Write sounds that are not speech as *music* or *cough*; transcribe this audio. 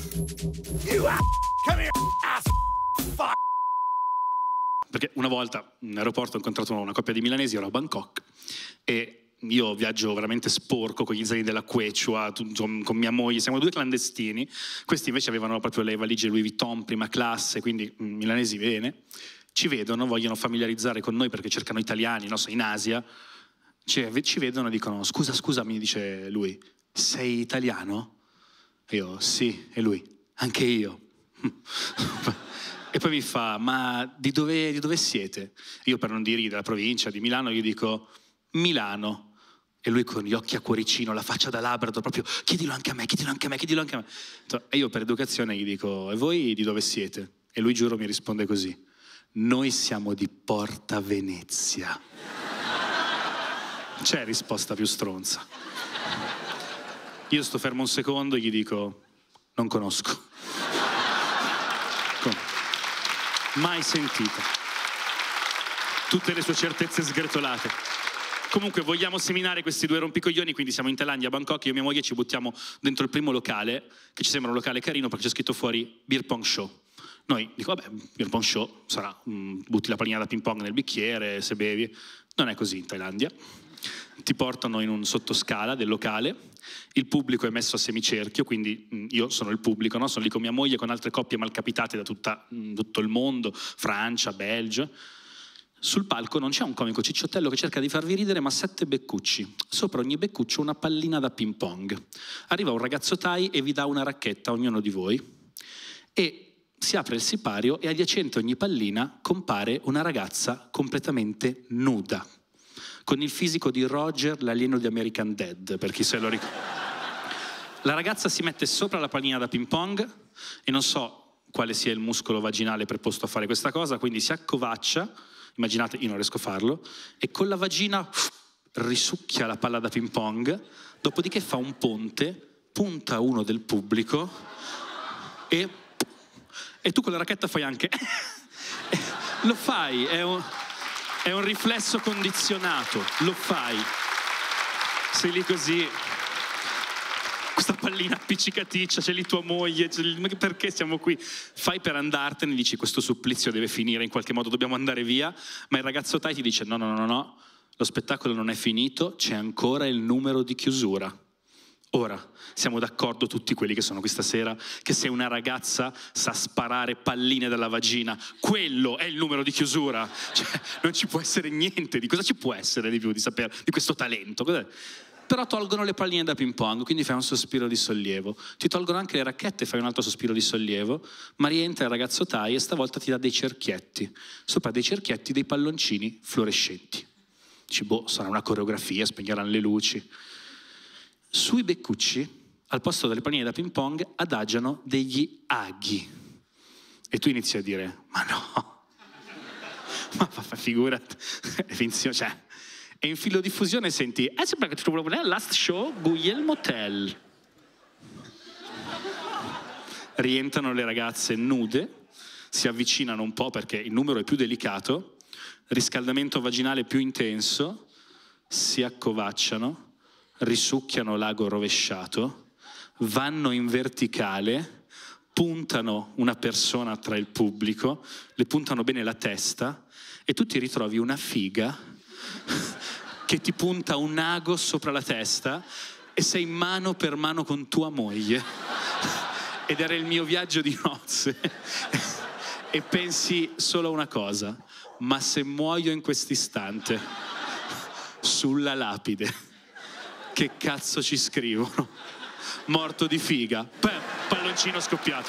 You! Come here, ass! Fuck! Perché una volta in aeroporto ho incontrato una coppia di milanesi, ero a Bangkok e io viaggio veramente sporco con gli zaini della Quechua, con mia moglie, siamo due clandestini. Questi invece avevano proprio le valigie Louis Vuitton, prima classe, quindi mm, milanesi bene. Ci vedono, vogliono familiarizzare con noi perché cercano italiani, no? In Asia. Ci, ci vedono e dicono, scusa, scusa, mi dice lui, sei italiano? Io, sì, e lui, anche io. *laughs* e poi mi fa, ma di dove, di dove siete? Io per non dirgli della provincia, di Milano, gli dico, Milano. E lui con gli occhi a cuoricino, la faccia da labrador, proprio, chiedilo anche a me, chiedilo anche a me, chiedilo anche a me. E io per educazione gli dico, e voi di dove siete? E lui giuro mi risponde così, noi siamo di Porta Venezia. C'è risposta più stronza. Io sto fermo un secondo e gli dico, non conosco. Com- Mai sentita. Tutte le sue certezze sgretolate. Comunque vogliamo seminare questi due rompicoglioni, quindi siamo in Thailandia, a Bangkok, io e mia moglie ci buttiamo dentro il primo locale, che ci sembra un locale carino perché c'è scritto fuori Beer Pong Show. Noi dico, vabbè, Beer Pong Show sarà, mm, butti la pallina da ping pong nel bicchiere, se bevi. Non è così in Thailandia. Ti portano in un sottoscala del locale, il pubblico è messo a semicerchio, quindi mm, io sono il pubblico, no? sono lì con mia moglie, con altre coppie malcapitate da tutta- mm, tutto il mondo, Francia, Belgio. Sul palco non c'è un comico cicciottello che cerca di farvi ridere, ma sette beccucci. Sopra ogni beccuccio una pallina da ping pong. Arriva un ragazzo Thai e vi dà una racchetta a ognuno di voi. E si apre il sipario e adiacente a ogni pallina compare una ragazza completamente nuda, con il fisico di Roger, l'alieno di American Dead, per chi se lo ricorda. La ragazza si mette sopra la pallina da ping pong e non so quale sia il muscolo vaginale preposto a fare questa cosa, quindi si accovaccia, immaginate, io non riesco a farlo, e con la vagina risucchia la palla da ping pong, dopodiché fa un ponte, punta uno del pubblico e, e tu con la racchetta fai anche... *laughs* lo fai, è un, è un riflesso condizionato, lo fai. Sei lì così, questa pallina appiccicaticcia, c'è lì tua moglie, lì- perché siamo qui? Fai per andartene, dici questo supplizio deve finire in qualche modo, dobbiamo andare via, ma il ragazzo Tai ti dice no, no, no, no, lo spettacolo non è finito, c'è ancora il numero di chiusura. Ora, siamo d'accordo tutti quelli che sono qui stasera che se una ragazza sa sparare palline dalla vagina, quello è il numero di chiusura. Cioè, non ci può essere niente di cosa ci può essere di più di sapere di questo talento. Cos'è? Però tolgono le palline da ping pong, quindi fai un sospiro di sollievo. Ti tolgono anche le racchette, fai un altro sospiro di sollievo, ma rientra il ragazzo Tai e stavolta ti dà dei cerchietti. Sopra dei cerchietti dei palloncini fluorescenti. Dici, boh, sarà una coreografia, spegneranno le luci. Sui beccucci, al posto delle palline da ping pong, adagiano degli aghi. E tu inizi a dire, ma no, *laughs* ma figurati, *laughs* è finzione, cioè. E in filo diffusione senti, eh, sembra che tu vuoi last show, Guglielmo Tell. Rientrano le ragazze nude, si avvicinano un po' perché il numero è più delicato, riscaldamento vaginale più intenso, si accovacciano, risucchiano l'ago rovesciato, vanno in verticale, puntano una persona tra il pubblico, le puntano bene la testa e tu ti ritrovi una figa *laughs* che ti punta un ago sopra la testa e sei mano per mano con tua moglie. *laughs* Ed era il mio viaggio di nozze. *laughs* E pensi solo a una cosa, ma se muoio in quest'istante, sulla lapide, che cazzo ci scrivono? Morto di figa. Beh, palloncino scoppiato.